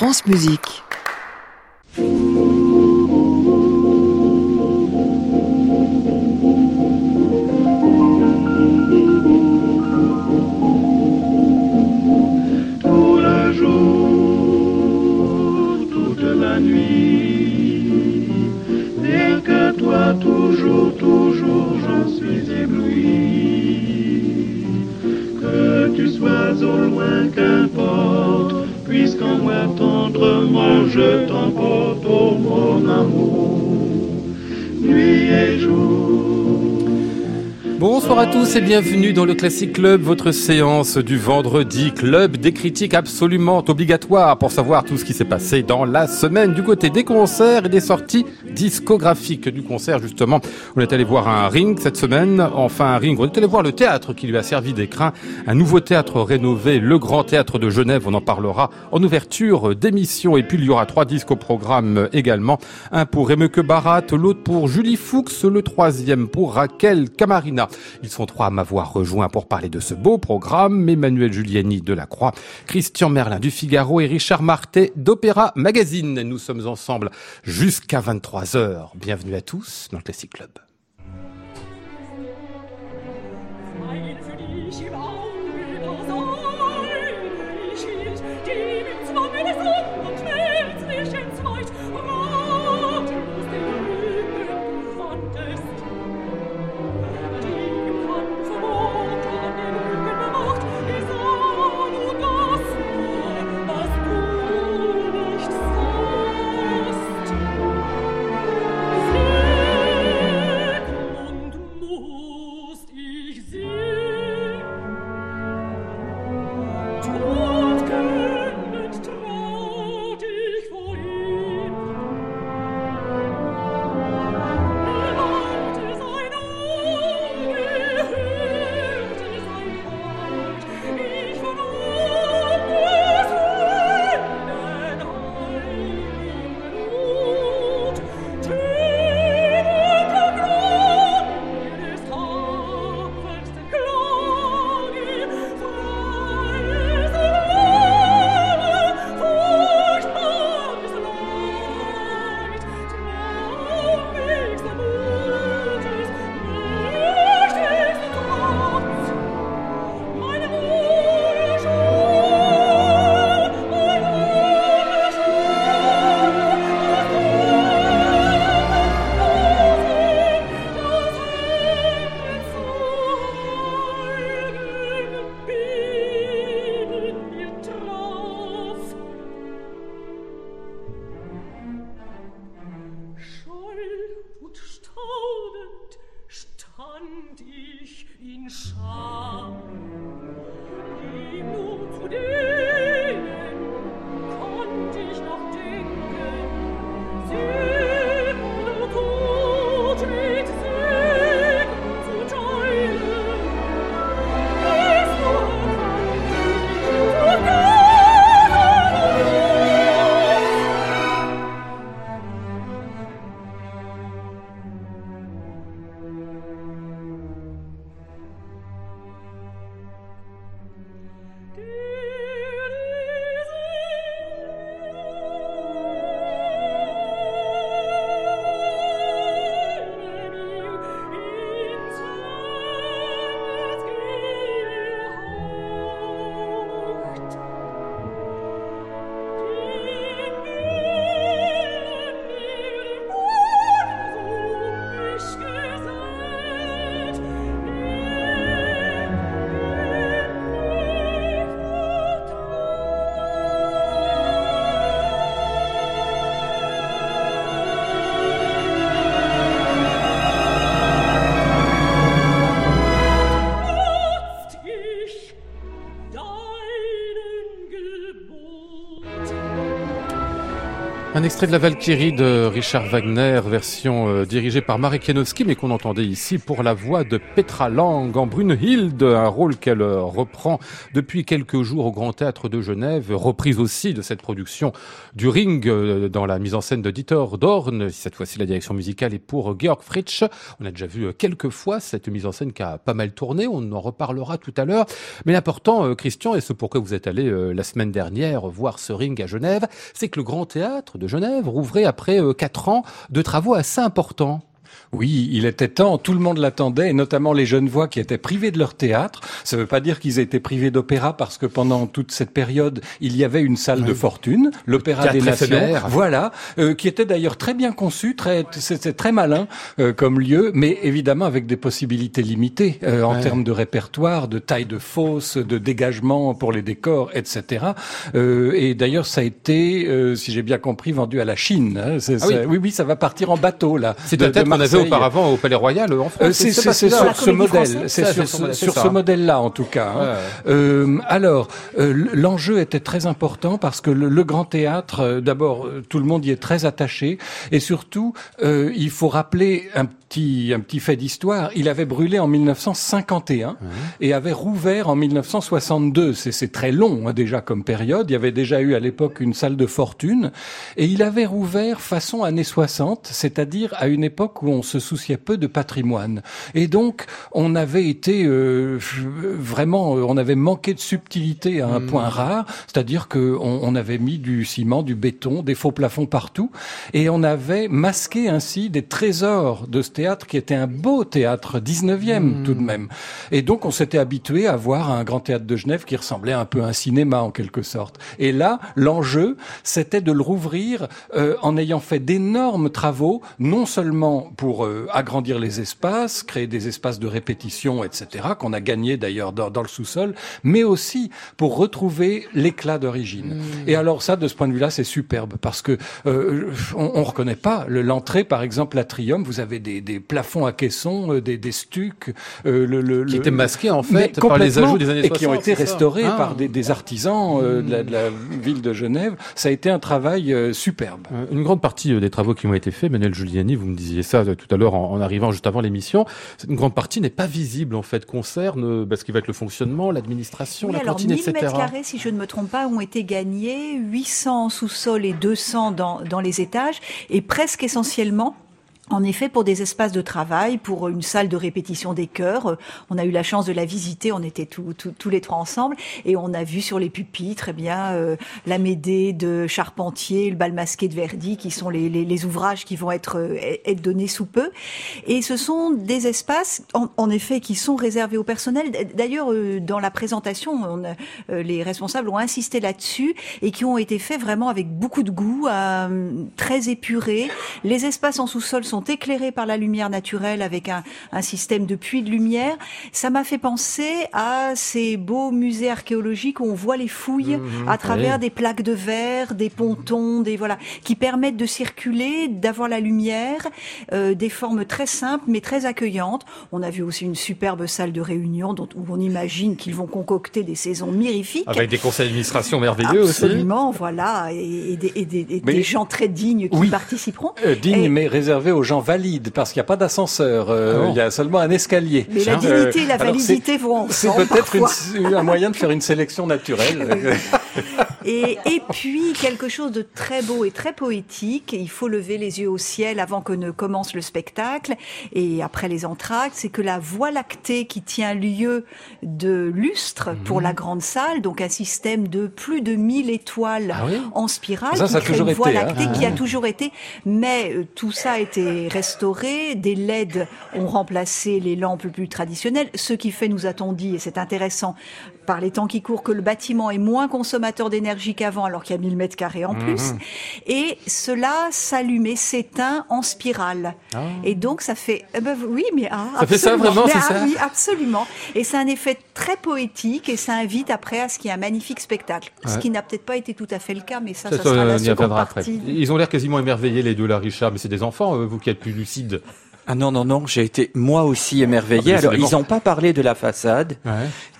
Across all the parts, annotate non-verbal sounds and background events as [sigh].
France Musique. Tous et bienvenue dans le Classic Club, votre séance du vendredi. Club des critiques absolument obligatoires pour savoir tout ce qui s'est passé dans la semaine du côté des concerts et des sorties discographiques du concert justement. On est allé voir un ring cette semaine, enfin un ring, on est allé voir le théâtre qui lui a servi d'écrin, un nouveau théâtre rénové, le Grand Théâtre de Genève, on en parlera en ouverture d'émission et puis il y aura trois disques au programme également, un pour Remeke Barat, l'autre pour Julie Fuchs, le troisième pour Raquel Camarina. Ils sont à m'avoir rejoint pour parler de ce beau programme. Emmanuel Giuliani de la Croix, Christian Merlin du Figaro et Richard Martet d'Opéra Magazine. Nous sommes ensemble jusqu'à 23 heures. Bienvenue à tous dans le Classic Club. Un extrait de la Valkyrie de Richard Wagner, version euh, dirigée par Marek Janowski, mais qu'on entendait ici pour la voix de Petra Lang en Brunhilde, un rôle qu'elle euh, reprend depuis quelques jours au Grand Théâtre de Genève, reprise aussi de cette production du Ring euh, dans la mise en scène de Dieter Dorn. Cette fois-ci, la direction musicale est pour Georg Fritsch. On a déjà vu quelques fois cette mise en scène qui a pas mal tourné. On en reparlera tout à l'heure. Mais l'important, Christian, et c'est pourquoi vous êtes allé la semaine dernière voir ce Ring à Genève, c'est que le Grand Théâtre de Genève rouvrait après euh, quatre ans de travaux assez importants. Oui, il était temps, tout le monde l'attendait, et notamment les jeunes voix qui étaient privés de leur théâtre. Ça ne veut pas dire qu'ils étaient privés d'opéra, parce que pendant toute cette période, il y avait une salle de fortune, l'Opéra des Nations, voilà, euh, qui était d'ailleurs très bien conçu, très, c'était très malin euh, comme lieu, mais évidemment avec des possibilités limitées euh, en termes de répertoire, de taille de fosse, de dégagement pour les décors, etc. et d'ailleurs, ça a été, si j'ai bien compris, vendu à la Chine. Hein. Ah oui. oui. oui, ça va partir en bateau là. C'est peut-être auparavant au Palais Royal en France. Euh, c'est sur ce modèle, c'est sur, sur ce modèle-là en tout cas. Hein. Euh, alors, euh, l'enjeu était très important parce que le, le Grand Théâtre, euh, d'abord, euh, tout le monde y est très attaché, et surtout, il faut rappeler un petit, un petit fait d'histoire. Il avait brûlé en 1951 et avait rouvert en 1962. C'est très long hein, déjà comme période. Il y avait déjà eu à l'époque une salle de fortune et il avait rouvert façon années 60, c'est-à-dire à une époque où on se souciait peu de patrimoine. Et donc on avait été euh, vraiment, on avait manqué de subtilité à un hmm. point rare, c'est-à-dire que on, on avait mis du ciment, du béton, des faux plafonds partout et on avait masqué ainsi des trésors de théâtre qui était un beau théâtre 19e hmm. tout de même. Et donc on s'était habitué à voir un grand théâtre de Genève qui ressemblait un peu à un cinéma en quelque sorte. Et là, l'enjeu, c'était de le rouvrir euh, en ayant fait d'énormes travaux, non seulement pour euh, agrandir les espaces, créer des espaces de répétition, etc., qu'on a gagné d'ailleurs dans, dans, le sous-sol, mais aussi pour retrouver l'éclat d'origine. Hmm. Et alors ça, de ce point de vue-là, c'est superbe parce que euh, on, on reconnaît pas l'entrée, par exemple, l'Atrium. Vous avez des, des plafonds à caissons, euh, des, des stucs, euh, le, le, qui étaient masqués en fait par les ajouts des années 60 et qui ont été restaurés ah. par des, des artisans euh, de, la, de, la, ville de Genève. Ça a été un travail superbe. Une grande partie des travaux qui ont été faits, Manuel Giuliani, vous me disiez ça tout à l'heure en, en, arrivant juste avant l'émission, une grande partie n'est pas visible en fait, concerne bah, ce qui va être le fonctionnement, l'administration, oui, la alors, cantine, 1000 etc. mètres carrés, si je ne me trompe pas, ont été gagnés, 800 sous-sol et 200 dans, dans les étages, et presque essentiellement en effet, pour des espaces de travail, pour une salle de répétition des chœurs, on a eu la chance de la visiter, on était tous les trois ensemble, et on a vu sur les pupitres, eh bien, euh, la Médée de Charpentier, le bal masqué de Verdi, qui sont les, les, les ouvrages qui vont être, euh, être donnés sous peu. Et ce sont des espaces, en, en effet, qui sont réservés au personnel. D'ailleurs, euh, dans la présentation, on euh, les responsables ont insisté là-dessus, et qui ont été faits vraiment avec beaucoup de goût, très épurés. Les espaces en sous-sol sont sont éclairés par la lumière naturelle avec un, un système de puits de lumière. Ça m'a fait penser à ces beaux musées archéologiques où on voit les fouilles mmh, à travers oui. des plaques de verre, des pontons, des voilà, qui permettent de circuler, d'avoir la lumière, euh, des formes très simples mais très accueillantes. On a vu aussi une superbe salle de réunion dont où on imagine qu'ils vont concocter des saisons mirifiques. Avec des conseils d'administration merveilleux aussi. Absolument, voilà, et, et, des, et des, et des gens très dignes qui oui, participeront. Euh, dignes mais réservés aux gens valides parce qu'il n'y a pas d'ascenseur. Euh, ah. Il y a seulement un escalier. Mais la dignité et la validité vont ensemble. C'est peut-être un moyen de faire une sélection naturelle. [laughs] et, et puis quelque chose de très beau et très poétique. Il faut lever les yeux au ciel avant que ne commence le spectacle et après les entractes, c'est que la Voie lactée qui tient lieu de lustre mmh. pour la grande salle, donc un système de plus de 1000 étoiles ah oui en spirale, ça, une Voie été, lactée hein. qui a toujours été, mais euh, tout ça a été restauré, des LED ont remplacé les lampes plus traditionnelles, ce qui fait, nous a-t-on dit, et c'est intéressant, par les temps qui courent, que le bâtiment est moins consommateur d'énergie qu'avant, alors qu'il y a 1000 mètres carrés en plus. Mmh. Et cela s'allume et s'éteint en spirale. Ah. Et donc, ça fait, eh ben, oui, mais ah, ça fait ça vraiment, c'est ah, ça Oui, absolument. Et c'est un effet très poétique et ça invite après à ce qu'il y ait un magnifique spectacle. Ouais. Ce qui n'a peut-être pas été tout à fait le cas, mais ça, ça, ça sera la seconde partie. Après. Ils ont l'air quasiment émerveillés les deux là, Richard, mais c'est des enfants, vous qui êtes plus lucides. Ah non, non, non, j'ai été moi aussi émerveillé. Ah, Alors, ils n'ont pas parlé de la façade,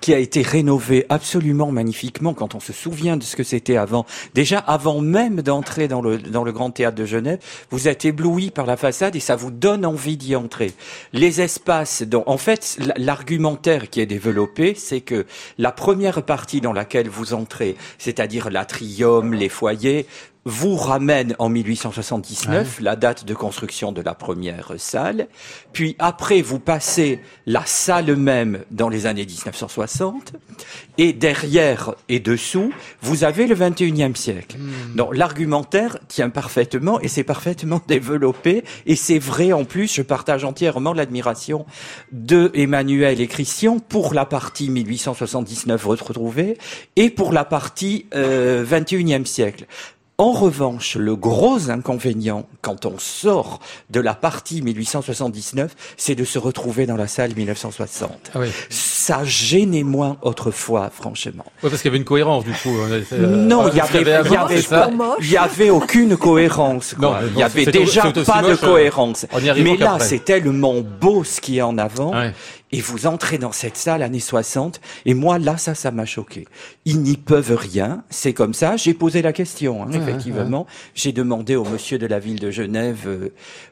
qui a été rénovée absolument magnifiquement quand on se souvient de ce que c'était avant. Déjà, avant même d'entrer dans le, dans le Grand Théâtre de Genève, vous êtes ébloui par la façade et ça vous donne envie d'y entrer. Les espaces, dont, en fait, l'argumentaire qui est développé, c'est que la première partie dans laquelle vous entrez, c'est-à-dire l'atrium, les foyers, vous ramène en 1879, la date de construction de la première salle, puis après vous passez la salle même dans les années 1960, et derrière et dessous, vous avez le 21e siècle. Hmm. Donc l'argumentaire tient parfaitement, et c'est parfaitement [laughs] développé, et c'est vrai en plus, je partage entièrement l'admiration de Emmanuel et Christian pour la partie 1879 retrouvée, et pour la partie euh, 21e siècle. En revanche, le gros inconvénient quand on sort de la partie 1879, c'est de se retrouver dans la salle 1960. Ah Ça gênait moins autrefois, franchement. Oui, parce qu'il y avait une cohérence du coup. [laughs] Non, il y avait, il y avait, aucune cohérence. il y avait déjà pas de euh, cohérence. Mais là, c'est tellement beau ce qui est en avant. Et vous entrez dans cette salle années 60, et moi là, ça, ça m'a choqué. Ils n'y peuvent rien, c'est comme ça. J'ai posé la question, hein, effectivement. J'ai demandé au monsieur de la ville de Genève euh,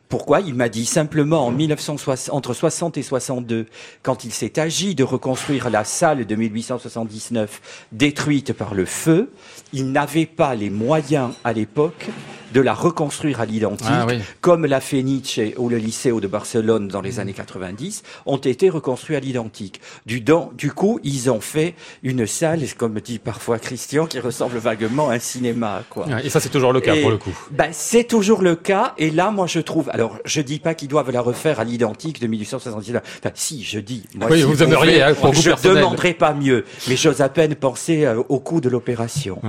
pourquoi? Il m'a dit simplement en 1960, entre 60 et 62, quand il s'est agi de reconstruire la salle de 1879 détruite par le feu, il n'avait pas les moyens à l'époque de la reconstruire à l'identique, ah comme la Fenice ou le Lycée de Barcelone dans les années 90 ont été reconstruits à l'identique. Du, du coup, ils ont fait une salle, comme dit parfois Christian, qui ressemble vaguement à un cinéma. Quoi. Et ça, c'est toujours le cas pour le coup. Ben, c'est toujours le cas. Et là, moi, je trouve. Alors, je dis pas qu'ils doivent la refaire à l'identique de 1879. Enfin, si, je dis. Moi, oui, vous aimeriez, hein, pour Je ne demanderai pas mieux, mais j'ose à peine penser euh, au coût de l'opération.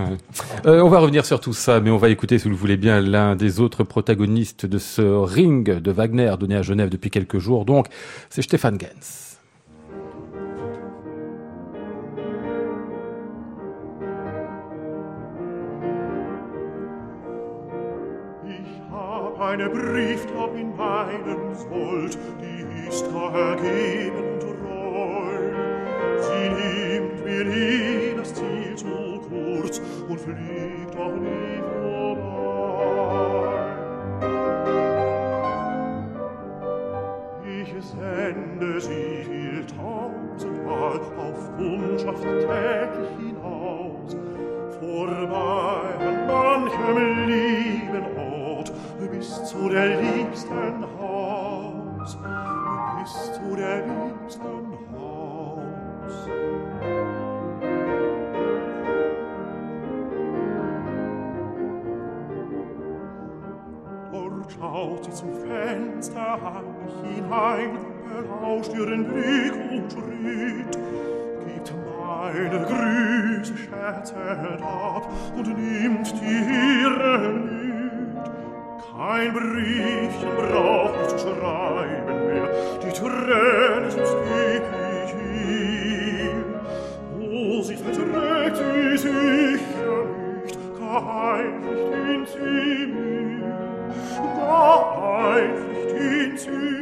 Euh, on va revenir sur tout ça, mais on va écouter, si vous le voulez bien, l'un des autres protagonistes de ce ring de Wagner donné à Genève depuis quelques jours. Donc, c'est Stéphane Gens. meine Brieftab in meinen Sold, die ist ergeben treu. Sie nimmt mir nie das Ziel zu kurz und fliegt auch nie vorbei. Ich sende sie viel tausendmal auf Kundschaft täglich hinaus, vorbei an manchem lieben Bis zu der liebsten Haus, bis zu der liebsten Haus. Dort schaut sie zum Fenster hinein, belauscht ihren Blick und schritt, gibt meine Grüße scherzend ab und nimmt die ihren Ein Briefchen brauch ich zu schreiben mehr, die Tränen sind geb ich ihm. O, sie verträgt sie sicher nicht, kein Licht in sie mir, gar ein Licht in sie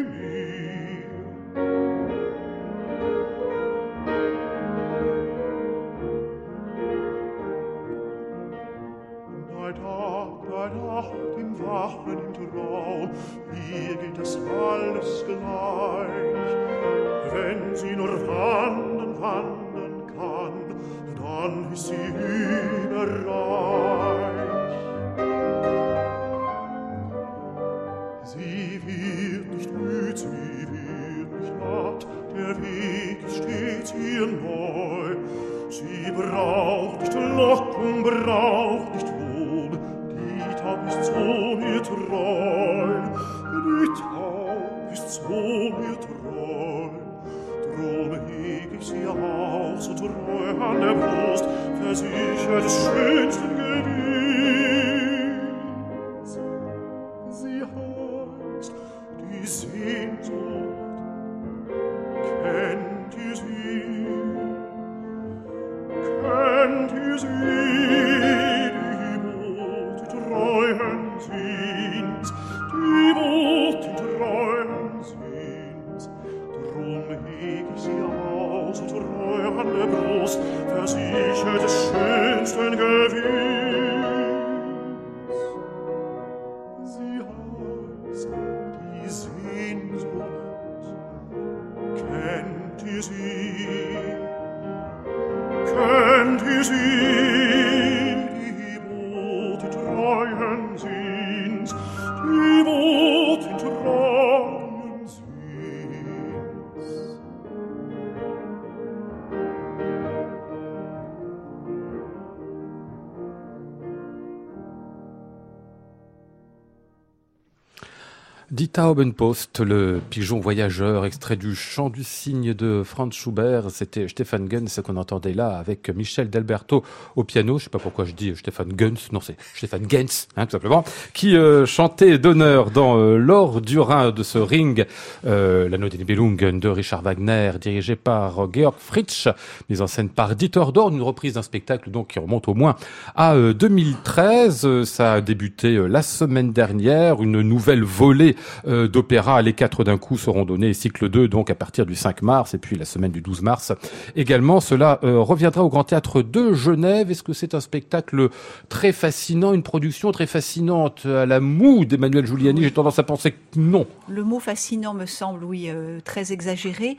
Die Taubenpost, le pigeon voyageur, extrait du chant du cygne de Franz Schubert. C'était Stefan Guns, qu'on entendait là, avec Michel Delberto au piano. Je sais pas pourquoi je dis Stefan Guns. Non, c'est Stefan Gens, hein, tout simplement. Qui euh, chantait d'honneur dans euh, l'or du Rhin de ce ring, euh, la Note Nibelungen de Richard Wagner, dirigé par euh, Georg Fritsch, mise en scène par Dieter Dorn, une reprise d'un spectacle donc qui remonte au moins à 2013. Ça a débuté la semaine dernière, une nouvelle volée euh, d'opéra. Les quatre d'un coup seront donnés, cycle 2, donc à partir du 5 mars, et puis la semaine du 12 mars également. Cela euh, reviendra au Grand Théâtre de Genève. Est-ce que c'est un spectacle très fascinant, une production très fascinante à la moue d'Emmanuel Giuliani? J'ai tendance à penser que non. Le mot fascinant me semble, oui, euh, très exagéré.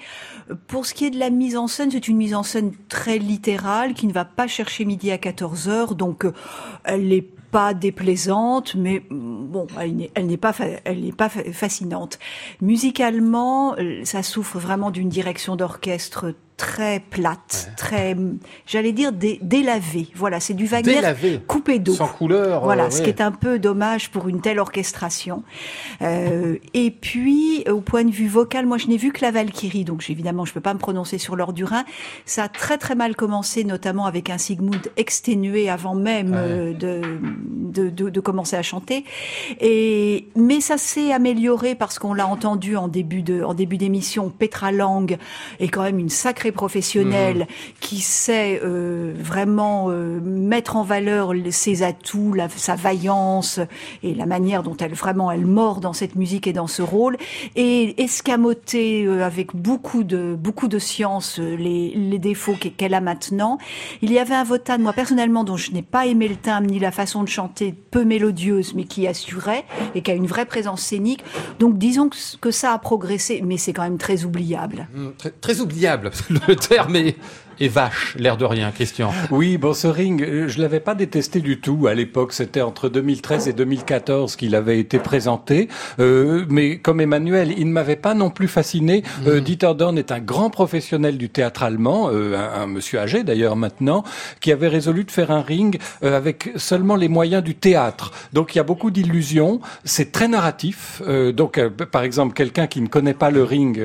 Pour ce qui est de la mise en scène, c'est une mise en scène très littérale qui ne va pas chercher midi à 14 heures, donc elle est pas déplaisante, mais mm, bon, elle n'est pas, elle n'est pas fascinante. Musicalement, euh, ça souffre vraiment d'une direction d'orchestre très plate, très, j'allais dire dé, délavé. Voilà, c'est du Wagner coupé d'eau. Sans couleur. Voilà, ce qui est un peu dommage pour une telle orchestration. Euh, et puis, au point de vue vocal, moi, je n'ai vu que la Valkyrie, donc évidemment, je peux pas me prononcer sur l'or du Rhin. Ça a très très mal commencé, notamment avec un Sigmund exténué avant même euh, de, de, de, de, commencer à chanter. Et mais ça s'est amélioré parce qu'on l'a entendu en début de en début d'émission. Petra Lang est quand même une sacrée professionnel mmh. qui sait euh, vraiment euh, mettre en valeur ses atouts, sa vaillance et la manière dont elle vraiment elle mord dans cette musique et dans ce rôle et escamoter euh, avec beaucoup de beaucoup de science les, les défauts qu'elle a maintenant. Il y avait un Votan, moi personnellement, dont je n'ai pas aimé le timbre ni la façon de chanter, peu mélodieuse, mais qui assurait et qui a une vraie présence scénique. Donc disons que, ça a progressé, mais c'est quand même très oubliable. Mmh, très, très oubliable. Le terme est, et vache, l'air de rien, Christian. Oui, bon, ce ring, euh, je l'avais pas détesté du tout à l'époque. C'était entre 2013 et 2014 qu'il avait été présenté. Euh, mais comme Emmanuel, il ne m'avait pas non plus fasciné. Euh, mm. Dieter Dorn est un grand professionnel du théâtre allemand, euh, un, un, monsieur âgé d'ailleurs maintenant, qui avait résolu de faire un ring euh, avec seulement les moyens du théâtre. Donc il y a beaucoup d'illusions. C'est très narratif. donc par exemple, quelqu'un qui ne connaît pas le ring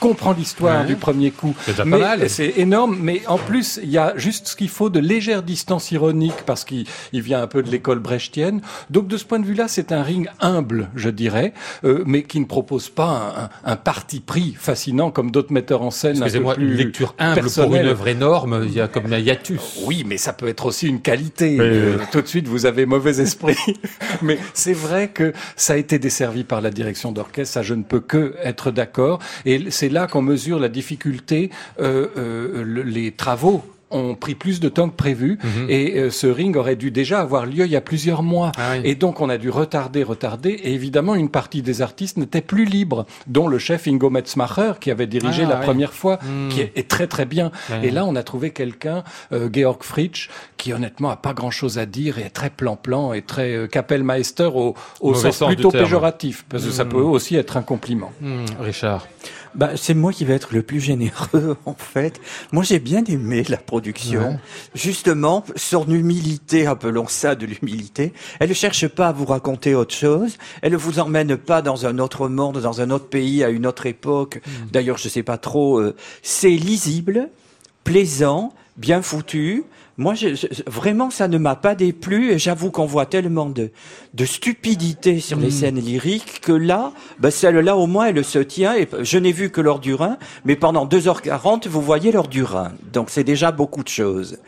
comprend l'histoire du premier coup. C'est pas mal. C'est énorme, mais en plus, il y a juste ce qu'il faut de légère distance ironique parce qu'il vient un peu de l'école brechtienne. Donc de ce point de vue-là, c'est un ring humble, je dirais, euh, mais qui ne propose pas un, un, parti pris fascinant comme d'autres metteurs en scène un peu plus une lecture humble pour une œuvre énorme, il y a comme un hiatus. Oui, mais ça peut être aussi une qualité. Euh, tout de suite, vous avez mauvais esprit. [laughs] mais c'est vrai que ça a été desservi par la direction d'orchestre, ça je ne peux que être d'accord. Et c'est là qu'on mesure la difficulté euh, euh les travaux ont pris plus de temps que prévu mhm. et euh, ce ring aurait dû déjà avoir lieu il y a plusieurs mois. Ah et donc on a dû retarder, retarder et évidemment une partie des artistes n'était plus libre, dont le chef Ingo Metzmacher qui avait dirigé ah la première fois, hmm. qui est, très très bien. Et là on a trouvé quelqu'un, euh, Georg Fritsch, qui honnêtement a pas grand chose à dire et est très plan-plan et très euh, Kapellmeister au, au sens, plutôt péjoratif, parce que ça hmm. peut aussi être un compliment. Hmm. Richard bah, c'est moi qui vais être le plus généreux [laughs] en fait. Moi j'ai bien aimé la production. Justement, son humilité, appelons ça de l'humilité, elle ne cherche pas à vous raconter autre chose. Elle ne vous emmène pas dans un autre monde, dans un autre pays, à une autre époque. Hmm. D'ailleurs, je sais pas trop. Euh, c'est lisible, plaisant, bien foutu. Moi, je, vraiment, ça ne m'a pas déplu. Et j'avoue qu'on voit tellement de, de stupidité sur les hmm. scènes lyriques que là, bah, celle-là, au moins, elle se tient. Et je n'ai vu que l'or du Rhin, mais pendant 2h40, vous voyez l'or du Rhin. Donc, c'est déjà beaucoup de choses.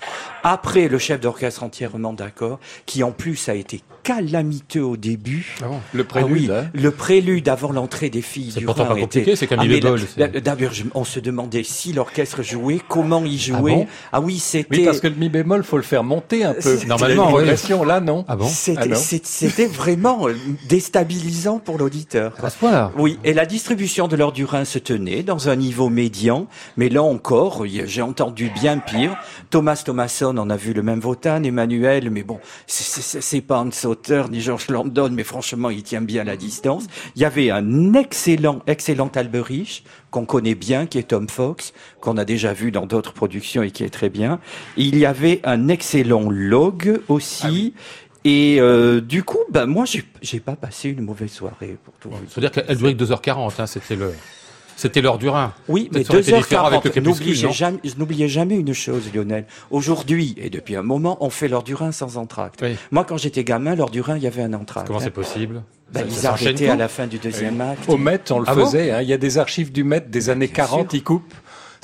Après, le chef d'orchestre entièrement d'accord, qui en plus a été calamiteux au début. Ah le prélude. Ah oui, le prélude avant l'entrée des filles du pourtant pas compliqué, c'est comme ah, D'abord, on se demandait si l'orchestre jouait, comment il jouait. Ah, oui, c'était. Oui, parce que le mi bémol, faut le faire monter un peu. Normalement, oui. là, non. Ah bon C'était vraiment euh, déstabilisant pour l'auditeur. À ce point-là. Oui, et la distribution de l'or du Rhin se tenait dans un niveau médian, mais là encore, j'ai entendu bien pire. Thomas Thomasson en a vu le même Votan, Emmanuel, mais bon, c'est pas un auteur ni George Landon, mais franchement, il tient bien la distance. Il y avait un excellent, excellent Alberich qu'on connaît bien, qui est Tom Fox, qu'on a déjà vu dans d'autres productions et qui est très bien. Il y avait un excellent Log aussi. Ah Et euh, du coup, bah moi, j'ai pas passé une mauvaise soirée pour tout. C'est-à-dire qu'elle durait que 2h40, hein, c'était le. C'était l'heure du Rhin. Oui, mais 2h40. N'oubliez jamais, une chose, Lionel. Aujourd'hui, et depuis un moment, on fait l'heure du Rhin sans entracte. Moi, quand j'étais gamin, l'heure du Rhin, il y avait un entracte. Comment c'est possible bah, ils arrêtaient à la fin du deuxième acte. Au Met, on le ah faisait. Hein. Il y a des archives du Met des années 40, ils coupent.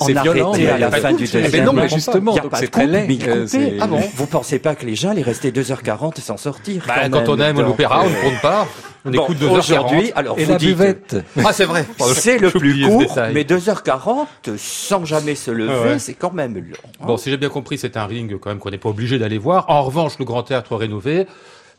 C'est violent. à la fin du deuxième. Mais non, mais justement, c'est très laid. Euh, ah bon Vous pensez pas que les gens allaient rester 2h40 sans sortir bah, Quand on aime l'opéra, on ne compte pas. On écoute 2h40. Aujourd'hui, alors, et la buvette. Ah, c'est vrai. [laughs] C'est le plus court, mais 2h40 sans jamais se lever, c'est quand même long. Hein. Bon, si j'ai bien compris, c'est un ring quand même qu'on n'est pas obligé d'aller voir. En revanche, le Grand Théâtre rénové,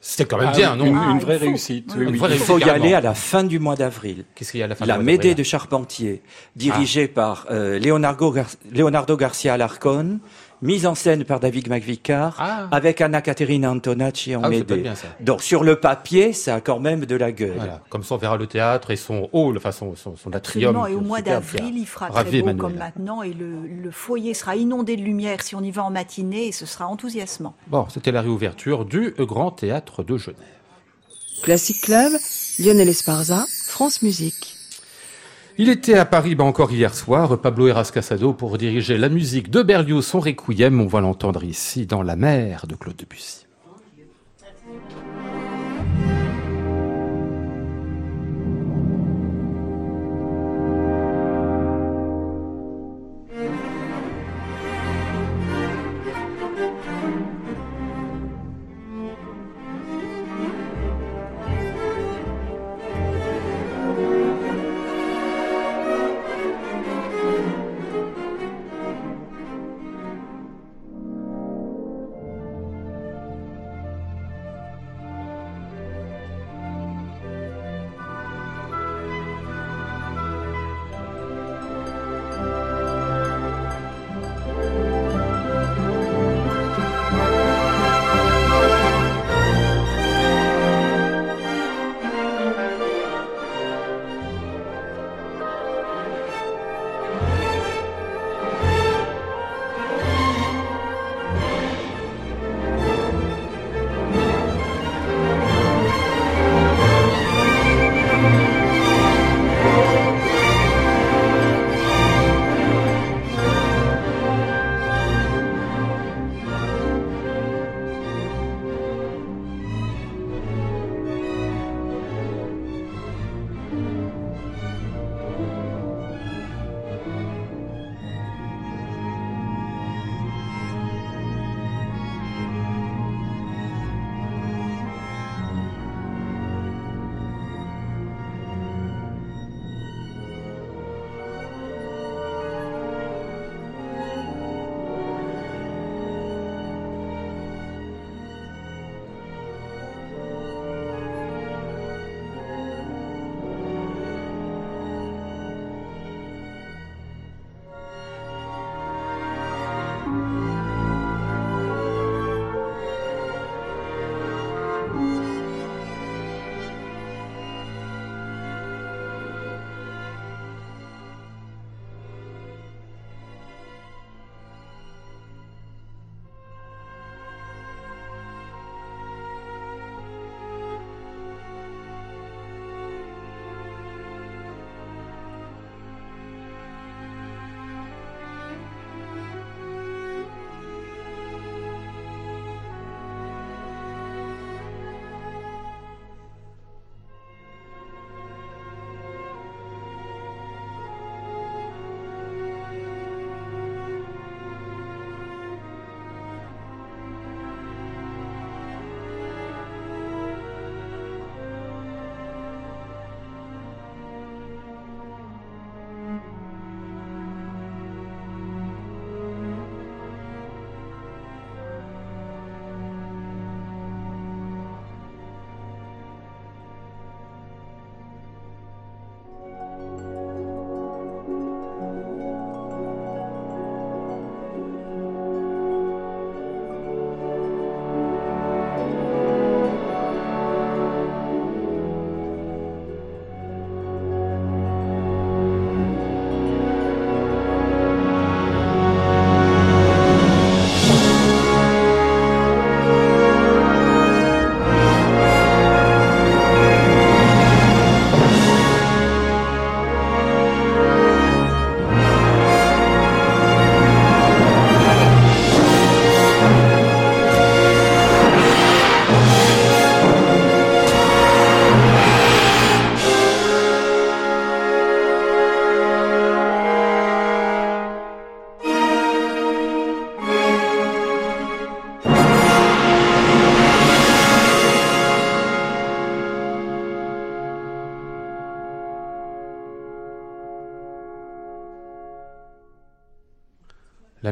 c'était quand même ah bien, non une, une, vraie réussite. il faut y aller à la fin du mois d'avril. Qu'est-ce qu'il y a à la fin La Médée de Charpentier, dirigée ah. par euh, Leonardo, Leonardo Garcia Alarcón, mise en scène par David McVicar, ah. avec Anna Caterina Antonacci en ah, Médée. Donc sur le papier, ça a quand même de la gueule. Comme ça, on verra le théâtre et son hall, enfin son, son, son atrium. et au mois d'avril, il fera très beau comme maintenant, et le, le, foyer sera inondé de lumière si on y va en matinée, et ce sera enthousiasmant. Bon, c'était la réouverture du Grand Théâtre de Genève. Classic Club, Lionel Esparza, France Musique. Il était à Paris bah, encore hier soir, Pablo Eras Casado, pour diriger la musique de Berlioz, son requiem. On va l'entendre ici dans La mer de Claude Debussy.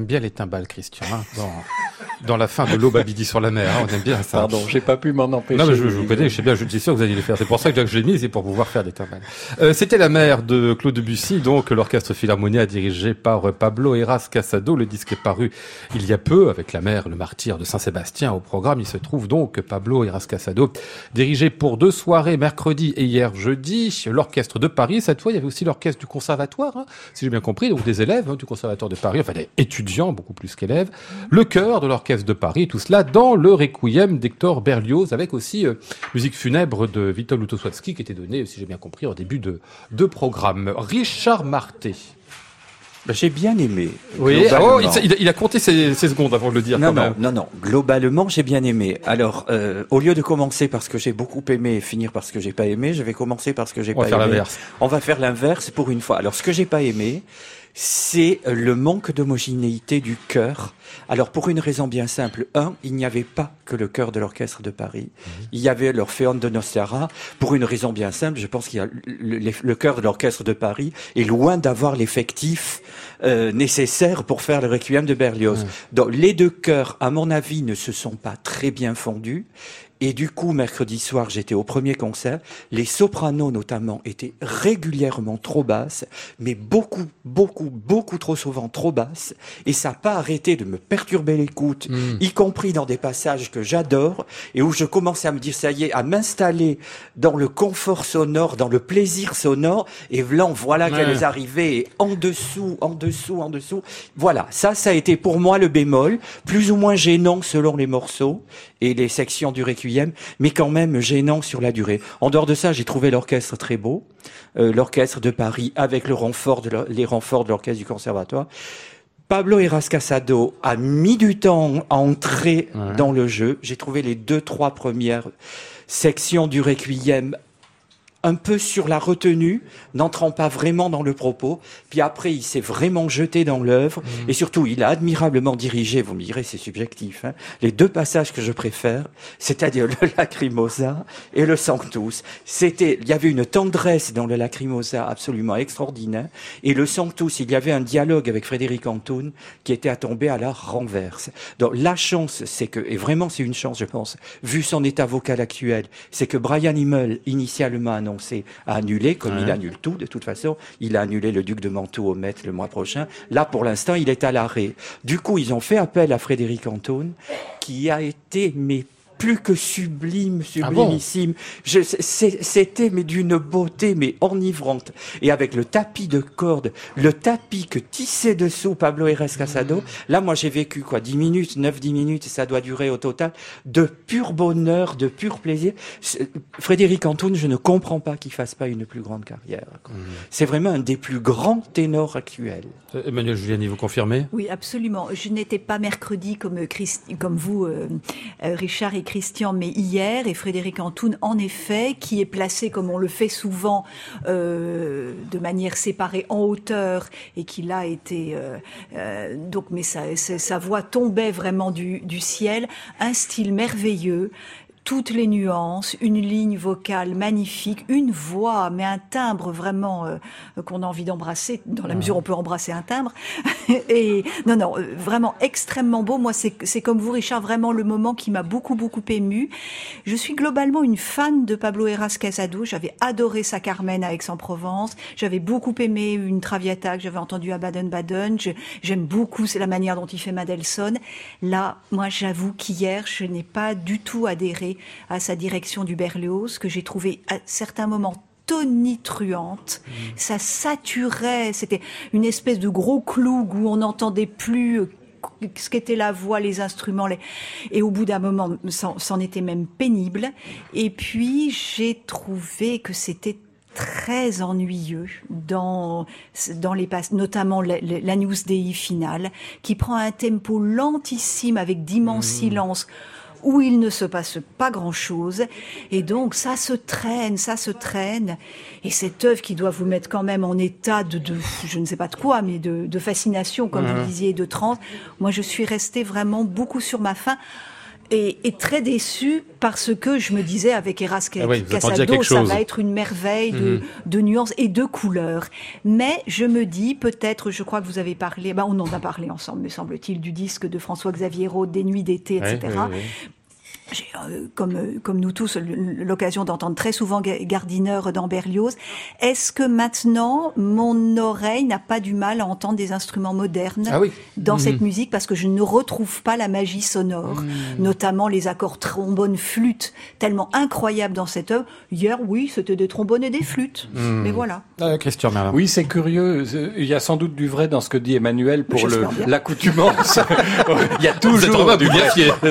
Bien les timbales, Christian. Hein, dans, la fin de l'aube Abidi sur la mer, hein, on aime bien ça. Pardon, j'ai pas pu m'en empêcher. Non, mais je, vous connais, je sais bien, je suis sûr que vous alliez les faire. C'est pour ça que je l'ai mis, c'est pour pouvoir faire des timbales. Euh, C'était la mer de Claude Debussy, donc l'orchestre philharmonien dirigé par Pablo Eras Casado. Le disque est paru il y a peu avec la mer, le martyr de Saint-Sébastien au programme. Il se trouve donc Pablo Eras Casado, dirigé pour deux soirées, mercredi et hier jeudi, l'orchestre de Paris. Cette fois, il y avait aussi l'orchestre du conservatoire, hein, si j'ai bien compris, donc des élèves hein, du conservatoire de Paris, enfin des étudiants beaucoup plus qu'élèves, le chœur de l'orchestre de Paris, tout cela dans le requiem d'Hector Berlioz, avec aussi euh, musique funèbre de Witold Lutosławski qui était donnée, si j'ai bien compris, au début de, de programme. Richard Marté. Ben, j'ai bien aimé. Oui, oh, il, a compté ses, secondes avant de le dire. Non, non, non, non. Globalement, j'ai bien aimé. Alors, euh, au lieu de commencer parce que j'ai beaucoup aimé et finir parce que j'ai pas aimé, je vais commencer parce que j'ai pas aimé. On va faire l'inverse. On va faire l'inverse pour une fois. Alors, ce que j'ai pas aimé, c'est le manque d'homogénéité du chœur. Alors pour une raison bien simple, un, il n'y avait pas que le chœur de l'orchestre de Paris. Mhm. Il y avait l'Orphéon de Nostara. Pour une raison bien simple, je pense qu'il y a le, chœur de l'orchestre de Paris est loin d'avoir l'effectif euh, nécessaire pour faire le requiem de Berlioz. Donc les deux chœurs, à mon avis, ne se sont pas très bien fondus. Et du coup, mercredi soir, j'étais au premier concert. Les sopranos, notamment, étaient régulièrement trop basses, mais beaucoup, beaucoup, beaucoup trop souvent trop basses. Et ça n'a pas arrêté de me perturber l'écoute, hmm. y compris dans des passages que j'adore et où je commençais à me dire, ça y est, à m'installer dans le confort sonore, dans le plaisir sonore. Et là, voilà qu'elle est arrivée en dessous, en dessous, en dessous. Voilà. Ça, ça a été pour moi le bémol, plus ou moins gênant selon les morceaux et les sections du requiem mais quand même gênant sur la durée. En dehors de ça, j'ai trouvé l'orchestre très beau, euh, l'orchestre de Paris avec le renfort de les renforts de l'orchestre du conservatoire. Pablo Eras Casado a mis du temps à entrer dans le jeu. J'ai trouvé les deux, trois premières sections du requiem un peu sur la retenue, n'entrant pas vraiment dans le propos. Puis après, il s'est vraiment jeté dans l'œuvre. Mmh. Et surtout, il a admirablement dirigé, vous me direz, c'est subjectif, hein, les deux passages que je préfère, c'est-à-dire le [laughs] Lacrimosa et le Sanctus. C'était, il y avait une tendresse dans le Lacrimosa absolument extraordinaire. Et le Sanctus, il y avait un dialogue avec Frédéric Antoun qui était à tomber à la renverse. Donc la chance, c'est que, et vraiment c'est une chance, je pense, vu son état vocal actuel, c'est que Brian Himmel, initialement annoncé à annuler, comme il annule tout de toute façon. Il a annulé le duc de Mantoue au Met le mois prochain. Là, pour l'instant, il est à l'arrêt. Du coup, ils ont fait appel à Frédéric Antoun, qui a été mais plus que sublime, ah sublimissime. C'était mais d'une beauté mais enivrante. Et avec le tapis de cordes, le tapis que tissait dessous Pablo Eres Casado, là moi j'ai vécu quoi, 10 minutes, 9-10 minutes, et ça doit durer au total, de pur bonheur, de pur plaisir. Frédéric Antoun, je ne comprends pas qu'il fasse pas une plus grande carrière. Mmh. C'est vraiment un des plus grands ténors actuels. Euh, Emmanuel Giuliani, vous confirmez Oui, absolument. Je n'étais pas mercredi comme, comme vous, euh, euh, Richard et Christian, mais hier, et Frédéric Antoun, en effet, qui est placé, comme on le fait souvent, euh, de manière séparée en hauteur, et qui l'a été... Euh, euh, donc, mais sa, voix tombait vraiment du ciel, un style merveilleux, toutes les nuances, une ligne vocale magnifique, une voix, mais un timbre vraiment euh, qu'on a envie d'embrasser, dans la mesure où on peut embrasser un timbre. [laughs] Et non, non, euh, vraiment extrêmement beau. Moi, c'est comme vous, Richard, vraiment le moment qui m'a beaucoup, beaucoup ému. Je suis globalement une fan de Pablo Heras Casado. J'avais adoré sa Carmen à Aix-en-Provence. J'avais beaucoup aimé une Traviata que j'avais entendue à Baden-Baden. J'aime beaucoup, c'est la manière dont il fait Mendelssohn. Là, moi, j'avoue qu'hier, je n'ai pas du tout adhéré à sa direction du Berlioz, que j'ai trouvé à certains moments tonitruante. Mmh. Ça saturait. C'était une espèce de gros clou où on n'entendait plus euh, ce qu'était la voix, les instruments. Les... Et au bout d'un moment, c'en était même pénible. Et puis, j'ai trouvé que c'était très ennuyeux dans dans les passes, notamment la, news Dei finale, qui prend un tempo lentissime avec d'immenses mmh. silences où il ne se passe pas grand-chose. Et donc, ça se traîne, ça se traîne. Et cette œuvre qui doit vous mettre quand même en état de, de je ne sais pas de quoi, mais de, de fascination, comme vous disiez, de transe. Moi, je suis restée vraiment beaucoup sur ma faim. et, très déçu parce que je me disais avec Erasque ah ça va être une merveille de, mhm. de, nuances et de couleurs. Mais je me dis peut-être, je crois que vous avez parlé, bah on en a parlé ensemble, me semble-t-il, du disque de François-Xavier Roth, des nuits d'été, etc j'ai, euh, comme, euh, comme nous tous, l'occasion d'entendre très souvent Gardiner dans Berlioz. Est-ce que maintenant, mon oreille n'a pas du mal à entendre des instruments modernes ah dans cette mhm. musique parce que je ne retrouve pas la magie sonore, mhm. notamment les accords trombone flûte tellement incroyables dans cette œuvre. Hier, oui, c'était des trombones et des flûtes, mhm. mais voilà. Ah, Christian Merlin. Oui, c'est curieux. Il y a sans doute du vrai dans ce que dit Emmanuel pour le l'accoutumance. [laughs] il y a toujours du vrai.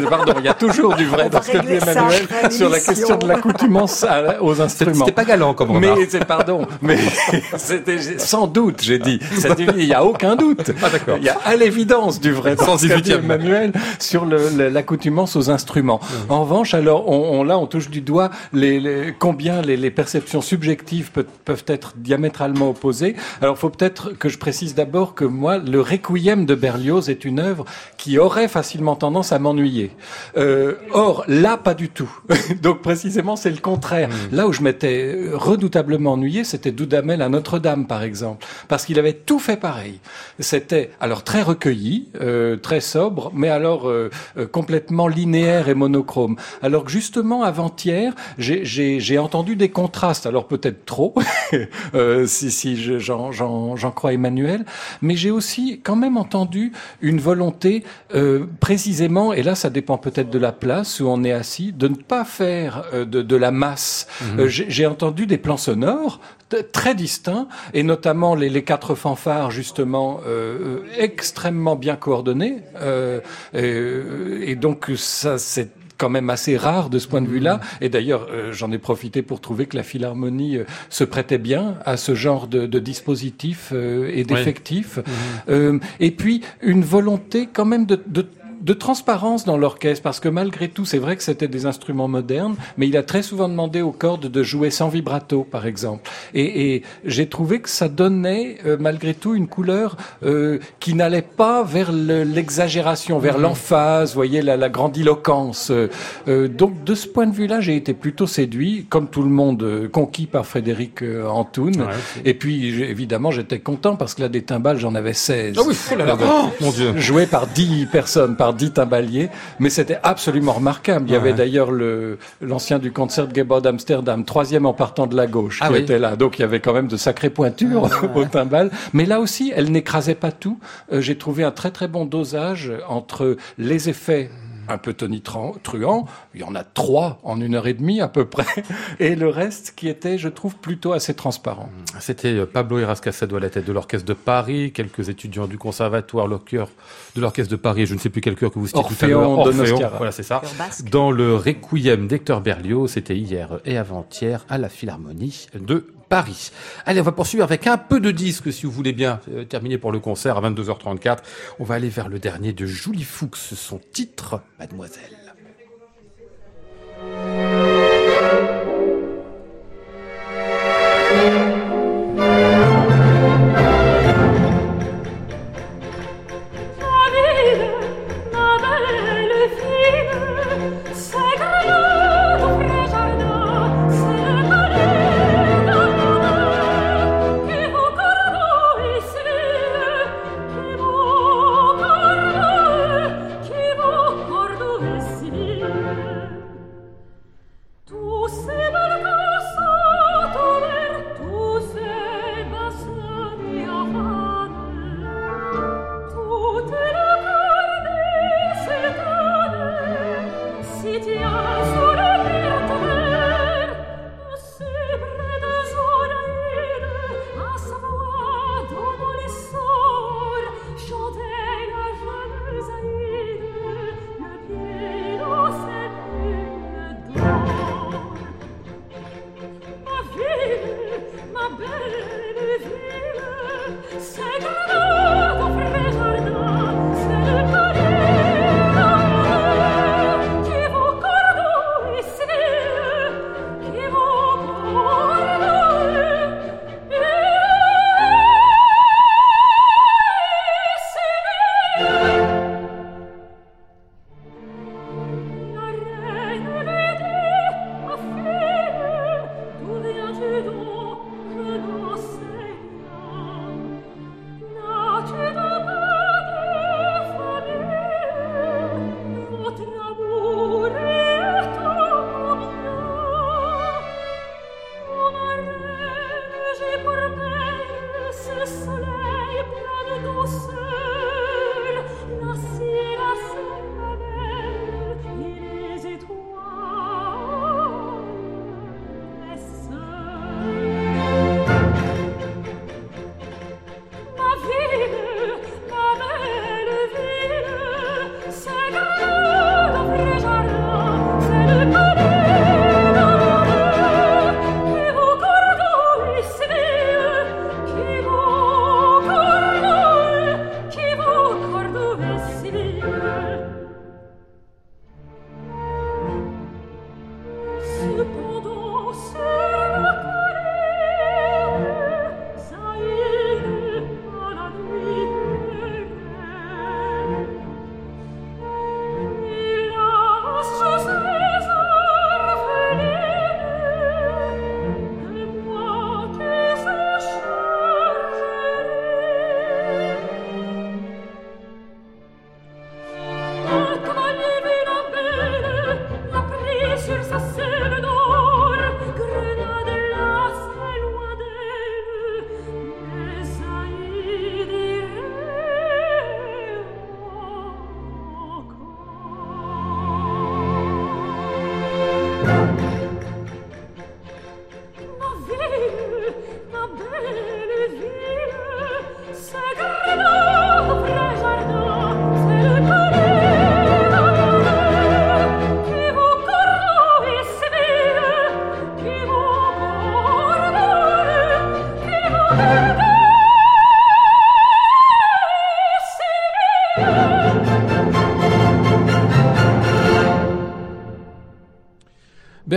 Pardon, il y a toujours du vrai parce que Emmanuel sur la question de l'accoutumance aux instruments. C'était pas galant comme Mais c'est pardon, mais [laughs] c'était sans doute, j'ai dit. Il n'y a aucun doute. Ah, il y a à l'évidence du vrai sans Emmanuel sur l'accoutumance aux instruments. En revanche, alors on, là on touche du doigt les, combien les, perceptions subjectives peuvent être diamétralement opposées. Alors faut peut-être que je précise d'abord que moi le Requiem de Berlioz est une œuvre qui aurait facilement tendance à m'ennuyer. Euh, or Là, pas du tout. [laughs] Donc précisément, c'est le contraire. Hmm. Là où je m'étais redoutablement ennuyé, c'était Doudamel à Notre-Dame, par exemple, parce qu'il avait tout fait pareil. C'était alors très recueilli, euh, très sobre, mais alors euh, euh, complètement linéaire et monochrome. Alors que justement, avant-hier, j'ai entendu des contrastes. Alors peut-être trop, [laughs] si, si j'en crois Emmanuel, mais j'ai aussi quand même entendu une volonté précisément, et là ça dépend peut-être de la place où on est assis, de ne pas faire euh, de, la masse. Mhm. Euh, j'ai entendu des plans sonores très distincts, et notamment les, quatre fanfares, justement, euh, extrêmement bien coordonnés. et, donc, ça, c'est quand même assez rare de ce point de vue-là. Mhm. Et d'ailleurs, j'en ai profité pour trouver que la Philharmonie se prêtait bien à ce genre de, dispositif et d'effectifs. Mhm. et puis, une volonté quand même de de transparence dans l'orchestre, parce que malgré tout, c'est vrai que c'était des instruments modernes, mais il a très souvent demandé aux cordes de jouer sans vibrato, par exemple. Et, et j'ai trouvé que ça donnait, euh, malgré tout, une couleur euh, qui n'allait pas vers l'exagération, vers mhm. l'emphase, vous voyez, la, la grandiloquence. Euh, donc, de ce point de vue-là, j'ai été plutôt séduit, comme tout le monde, conquis par Frédéric Antoun. et puis, évidemment, j'étais content, parce que là, des timbales, j'en avais 16. Ah oui, oh mon Dieu. Joué par 10 personnes, par dit timbalier, mais c'était absolument remarquable. Il y avait d'ailleurs le, l'ancien du concert Gebau d'Amsterdam, troisième en partant de la gauche, ah qui était là. Donc il y avait quand même de sacrées pointures ah, [laughs] au timbal. Mais là aussi, elle n'écrasait pas tout. Euh, j'ai trouvé un très très bon dosage entre les effets un peu tonitruant. Il y en a trois en une heure et demie à peu près. [laughs] Et le reste qui était, je trouve, plutôt assez transparent. C'était euh, Pablo Irascasado à la tête de l'Orchestre de Paris, quelques étudiants du Conservatoire, le cœur de l'Orchestre de Paris, je ne sais plus quel cœur que vous citez tout à l'heure. Voilà, c'est ça. Dans le Requiem d'Hector Berlioz, c'était hier et avant-hier à la Philharmonie de Paris. Allez, on va poursuivre avec un peu de disque, si vous voulez bien euh, terminer pour le concert à 22h34. On va aller vers le dernier de Julie Fuchs, son titre, Mademoiselle.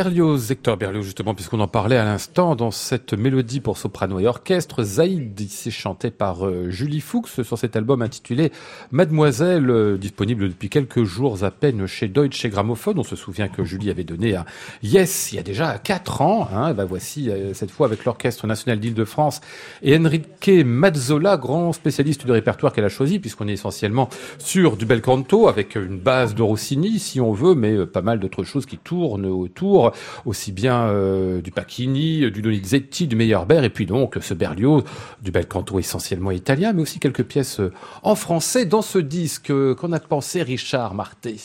Berlioz, Hector Berlioz justement, puisqu'on en parlait à l'instant, dans cette mélodie pour soprano et orchestre, Zaïd, s'est chanté par euh, Julie Fuchs sur cet album intitulé Mademoiselle, euh, disponible depuis quelques jours à peine chez Deutsche Grammophon. On se souvient que Julie avait donné un Yes il y a déjà quatre ans. Hein, bah voici euh, cette fois avec l'Orchestre National d'Île-de-France et Enrique Mazzola, grand spécialiste du répertoire qu'elle a choisi, puisqu'on est essentiellement sur du bel canto avec une base de Rossini, si on veut, mais pas mal d'autres choses qui tournent autour aussi bien euh, du Pacchini, du Donizetti, du Meyerbeer, et puis donc ce Berlioz, du bel canto essentiellement italien, mais aussi quelques pièces euh, en français dans ce disque. Euh, qu'en a pensé Richard Marté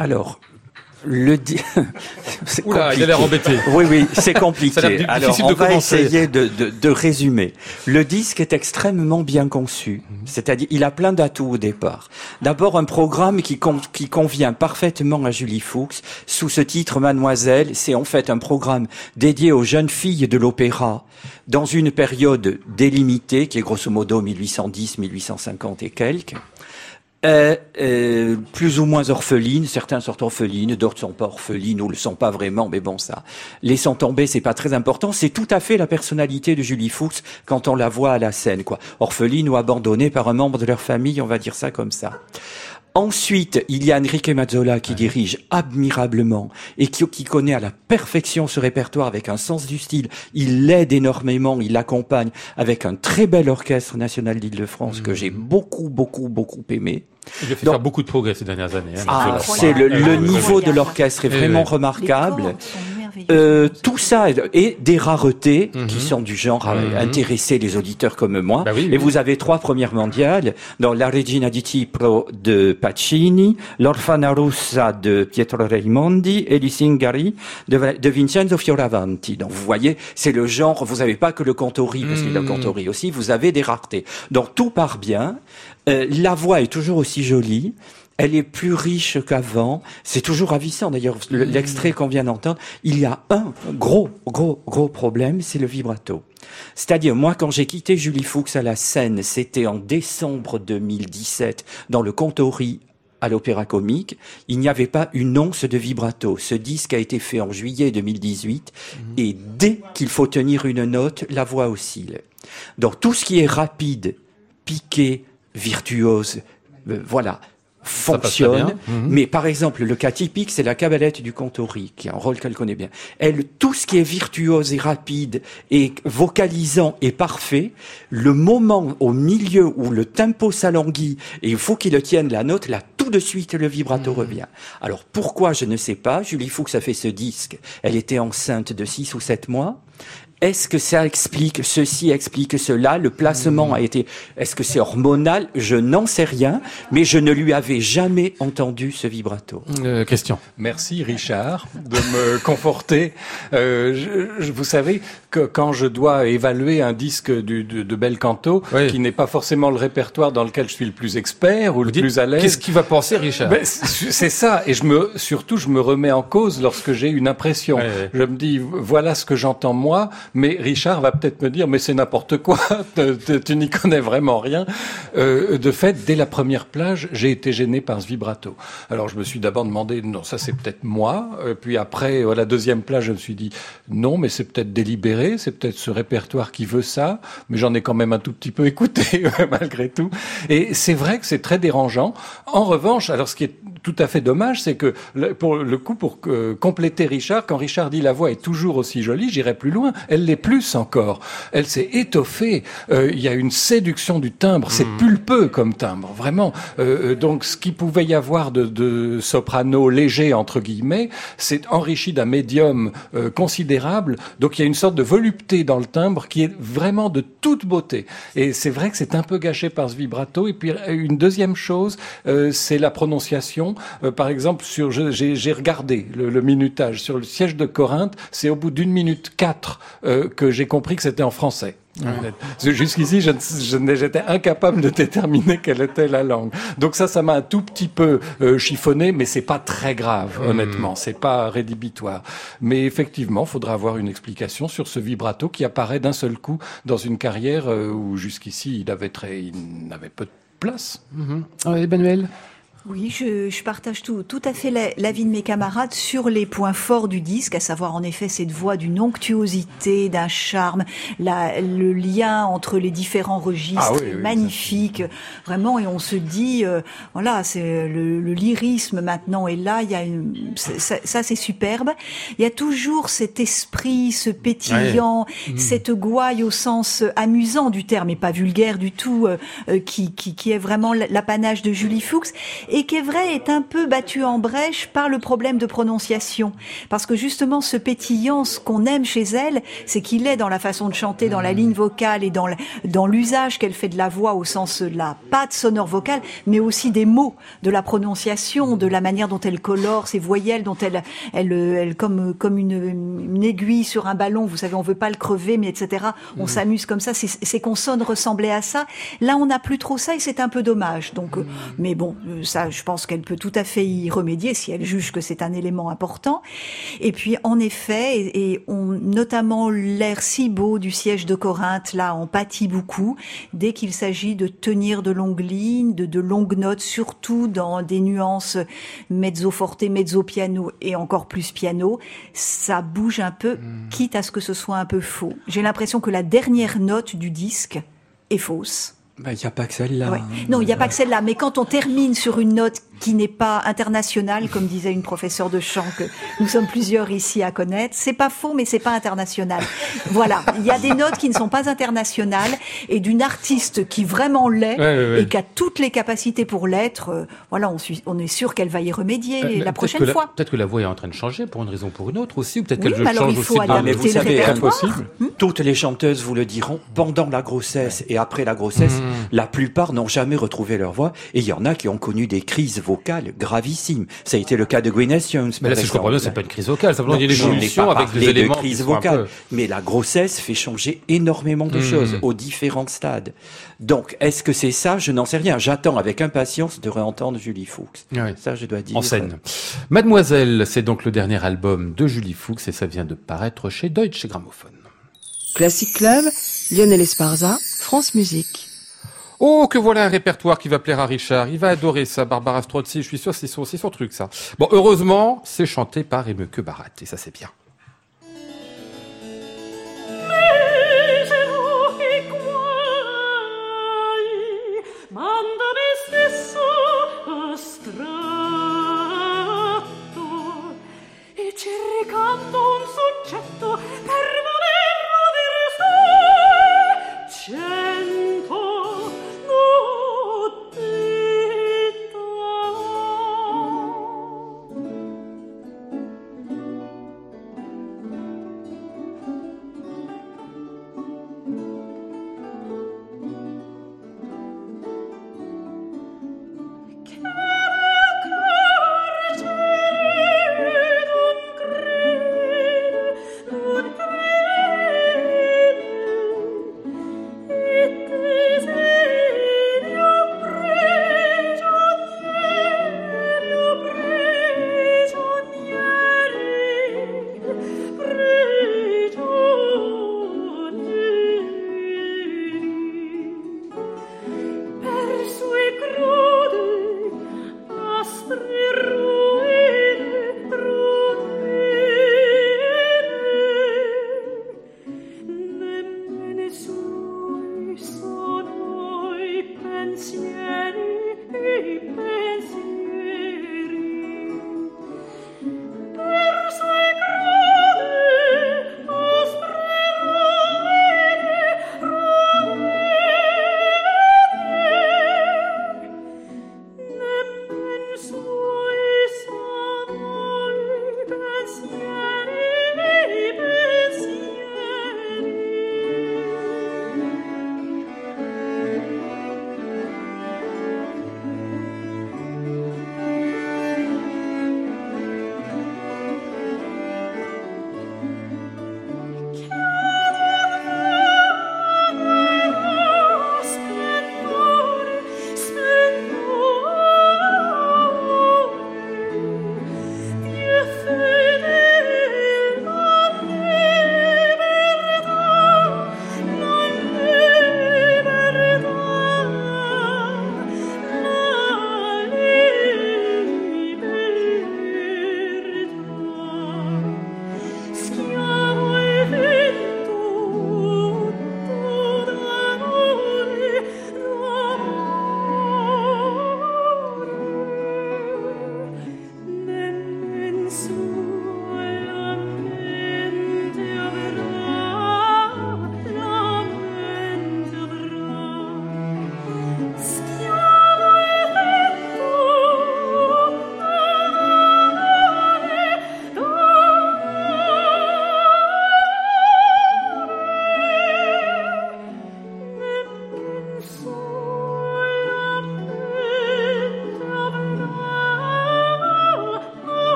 alors, le di... [laughs] Oula, il a l'air embêté. Oui, oui, c'est [laughs] compliqué. Alors, on va essayer de, de, de, résumer. Le disque est extrêmement bien conçu. Mhm. C'est-à-dire, il a plein d'atouts au départ. D'abord, un programme qui, qui convient parfaitement à Julie Fuchs. Sous ce titre, Mademoiselle, c'est en fait un programme dédié aux jeunes filles de l'opéra dans une période délimitée, qui est grosso modo 1810, 1850 et quelques est euh, plus ou moins orpheline. Certains sont orphelines, d'autres sont pas orphelines ou le sont pas vraiment. Mais bon, ça, laissant tomber, c'est pas très important. C'est tout à fait la personnalité de Julie Fuchs quand on la voit à la scène, quoi. Orpheline ou abandonnée par un membre de leur famille, on va dire ça comme ça. Ensuite, il y a Enrique Mazzola qui dirige admirablement et qui, qui, connaît à la perfection ce répertoire avec un sens du style. Il l'aide énormément, il l'accompagne avec un très bel orchestre national d'Île-de-France que j'ai mmh. beaucoup, beaucoup, beaucoup aimé. Il a fait faire beaucoup de progrès ces dernières années. Hein, ah, c'est le, le, niveau de l'orchestre est vraiment remarquable. Euh, tout ça et des raretés qui mhm. sont du genre à mhm. intéresser les auditeurs comme moi. Bah et vous avez trois premières mondiales dans La Regina di Cipro de Pacini, L'Orfana Russa de Pietro Raimondi et L'Isingari de, de Vincenzo Fioravanti. Donc vous voyez, c'est le genre, vous n'avez pas que le cantori, parce qu'il y a le mhm. cantori aussi, vous avez des raretés. Donc tout part bien. Euh, la voix est toujours aussi jolie elle est plus riche qu'avant. C'est toujours ravissant. D'ailleurs, mmh. l'extrait qu'on vient d'entendre, il y a un gros, gros, gros problème, c'est le vibrato. C'est-à-dire, moi, quand j'ai quitté Julie Fuchs à la scène, c'était en décembre 2017, dans le Contori à l'Opéra Comique, il n'y avait pas une once de vibrato. Ce disque a été fait en juillet 2018 mmh. et dès qu'il faut tenir une note, la voix oscille. Donc tout ce qui est rapide, piqué, virtuose, euh, voilà, fonctionne. Mhm. Mais par exemple, le cas typique, c'est la cabalette du Contori, qui est un rôle qu'elle connaît bien. Elle, tout ce qui est virtuose et rapide et vocalisant est parfait. Le moment au milieu où le tempo s'alanguit et il faut qu'il tienne la note, là, tout de suite, le vibrato mhm. revient. Alors, pourquoi, je ne sais pas. Julie Fuchs a fait ce disque. Elle était enceinte de 6 ou 7 mois. Est-ce que ça explique ceci, explique cela Le placement a été. Est-ce que c'est hormonal? Je n'en sais rien, mais je ne lui avais jamais entendu ce vibrato. Euh, question. Merci Richard de me [laughs] conforter. Euh, je, vous savez que quand je dois évaluer un disque du, de, de bel canto, qui n'est pas forcément le répertoire dans lequel je suis le plus expert ou le plus à l'aise. Qu'est-ce qu'il va penser Richard? Ben, C'est ça, et je me surtout je me remets en cause lorsque j'ai une impression. Je me dis voilà ce que j'entends moi mais Richard va peut-être me dire, mais c'est n'importe quoi, [laughs] tu n'y connais vraiment rien. Euh, de fait, dès la première plage, j'ai été gêné par ce vibrato. Alors je me suis d'abord demandé, non, ça c'est peut-être moi. Euh, puis après, à la deuxième plage, je me suis dit, non, mais c'est peut-être délibéré, c'est peut-être ce répertoire qui veut ça, mais j'en ai quand même un tout petit peu [laughs] écouté malgré tout. Et c'est vrai que c'est très dérangeant. En revanche, alors ce qui est tout à fait dommage, c'est que pour le coup, pour compléter Richard, quand Richard dit la voix est toujours aussi jolie, j'irai plus loin, elle l'est plus encore. Elle s'est étoffée. Euh, il y a une séduction du timbre. C'est mmh. pulpeux comme timbre, vraiment. Euh, euh, donc, ce qui pouvait y avoir de, de soprano léger entre guillemets, c'est enrichi d'un médium considérable. Donc, il y a une sorte de volupté dans le timbre qui est vraiment de toute beauté. Et c'est vrai que c'est un peu gâché par ce vibrato. Et puis, une deuxième chose, c'est la prononciation. Par exemple, sur j'ai regardé le, le minutage sur le siège de Corinthe. C'est au bout d'une minute quatre euh, que j'ai compris que c'était en français. Jusqu'ici, j'étais incapable de déterminer quelle était la langue. Donc ça, ça m'a un tout petit peu euh, chiffonné, mais c'est pas très grave, hmm. honnêtement. C'est pas rédhibitoire. Mais effectivement, il faudra avoir une explication sur ce vibrato qui apparaît d'un seul coup dans une carrière euh, où jusqu'ici il avait très, il n'avait peu de place. Mm Emmanuel? Oui, je, je, partage tout, tout à fait l'avis de mes camarades sur les points forts du disque, à savoir en effet cette voix d'une onctuosité, d'un charme, la, le lien entre les différents registres, ah magnifique, vraiment. Et on se dit, euh, voilà, c'est le, le, lyrisme maintenant est là. Il y a une, ça, ça c'est superbe. Il y a toujours cet esprit, ce pétillant, mmh. cette gouaille au sens amusant du terme et pas vulgaire du tout, euh, euh, qui, qui, qui est vraiment l'apanage de Julie Fuchs et est vrai est un peu battu en brèche par le problème de prononciation. Parce que justement, ce pétillant, ce qu'on aime chez elle, c'est qu'il est dans la façon de chanter, dans la mmh. ligne vocale et dans, dans l'usage qu'elle fait de la voix au sens de la patte sonore vocale, mais aussi des mots, de la prononciation, de la manière dont elle colore ses voyelles, dont elle, elle, elle comme, comme une, une aiguille sur un ballon, vous savez, on veut pas le crever, mais etc. On mmh. s'amuse comme ça. Ces consonnes ressemblaient à ça. Là, on n'a plus trop ça et c'est un peu dommage. Donc, mmh. mais bon, ça je pense qu'elle peut tout à fait y remédier si elle juge que c'est un élément important. Et puis, en effet, et, on, notamment l'air si beau du siège de Corinthe, là, on pâtit beaucoup dès qu'il s'agit de tenir de longues lignes, de, de longues notes, surtout dans des nuances mezzo forte, mezzo piano et encore plus piano. Ça bouge un peu, hmm. quitte à ce que ce soit un peu faux. J'ai l'impression que la dernière note du disque est fausse. Il bah, n'y a pas que celle-là. Non, il n'y a pas que celle-là. Mais quand on termine sur une note qui n'est pas international, comme disait une professeure de chant que nous sommes plusieurs ici à connaître. C'est pas faux, mais c'est pas international. Voilà, il y a des notes qui ne sont pas internationales et d'une artiste qui vraiment l'est et qui a toutes les capacités pour l'être. Euh, voilà, on, on, est sûr qu'elle va y remédier euh, la prochaine fois. Peut-être que la voix est en train de changer pour une raison ou pour une autre aussi, ou peut-être qu'elle change il faut aussi. mais vous savez, impossible. Hmm toutes les chanteuses vous le diront pendant la grossesse et après la grossesse, hmm. la plupart n'ont jamais retrouvé leur voix et il y en a qui ont connu des crises vocale gravissime. Ça a été le cas de Gwyneth Jones. Mais là, si je comprends bien, c'est pas une crise vocale. Ça il y a l'évolution avec des éléments. De crise vocale. Mais la grossesse fait changer énormément de hmm. choses aux différents stades. Donc, est-ce que c'est ça? Je n'en sais rien. J'attends avec impatience de réentendre Julie Fuchs. Ça, je dois dire. En scène. Mademoiselle, c'est donc le dernier album de Julie Fuchs et ça vient de paraître chez Deutsche Grammophon. Classic Club, Lionel Esparza, France Musique. Oh, que voilà un répertoire qui va plaire à Richard. Il va adorer ça, Barbara Strozzi. Je suis sûr, c'est son, son truc, ça. Bon, heureusement, c'est chanté par Emeke Barat, et ça, c'est bien.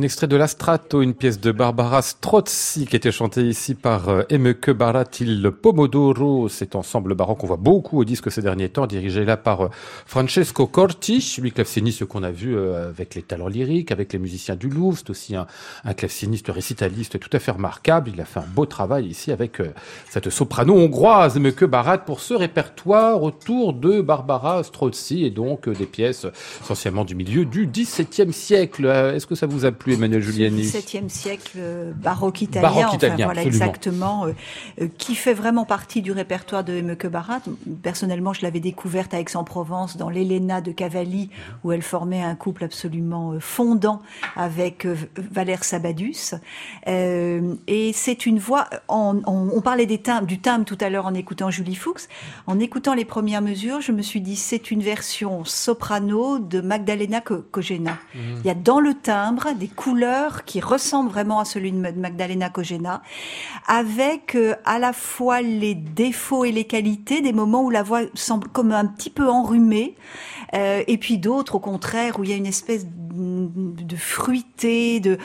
Un extrait de l'Astrato, une pièce de Barbara Strozzi qui était chantée ici par euh, Emeke Baratil Pomodoro, cet ensemble baroque qu'on voit beaucoup au disque ces derniers temps, dirigé là par euh, Francesco Corti, lui claveciniste qu'on a vu euh, avec les talents lyriques, avec les musiciens du Louvre, c'est aussi un, un claveciniste récitaliste tout à fait remarquable. Il a fait un beau travail ici avec cette soprano hongroise Emeke Barat pour ce répertoire autour de Barbara Strozzi et donc des pièces essentiellement du milieu du XVIIe siècle. Est-ce que ça vous a plus Emmanuel Giuliani. 17e siècle euh, baroque italien, baroque italien voilà exactement, euh, euh, qui fait vraiment partie du répertoire de Emeke Barat. Personnellement, je l'avais découverte à Aix-en-Provence dans l'Elena de Cavalli, où elle formait un couple absolument fondant avec Valère Sabadus. et c'est une voix. On, on, parlait des timbres, du timbre tout à l'heure en écoutant Julie Fuchs. En écoutant les premières mesures, je me suis dit c'est une version soprano de Magdalena Kogena. Mmh. Il y a dans le timbre des couleurs qui ressemblent vraiment à celui de Magdalena Kogena, avec euh, à la fois les défauts et les qualités, des moments où la voix semble comme un petit peu enrhumée, euh, et puis d'autres au contraire où il y a une espèce de fruité, de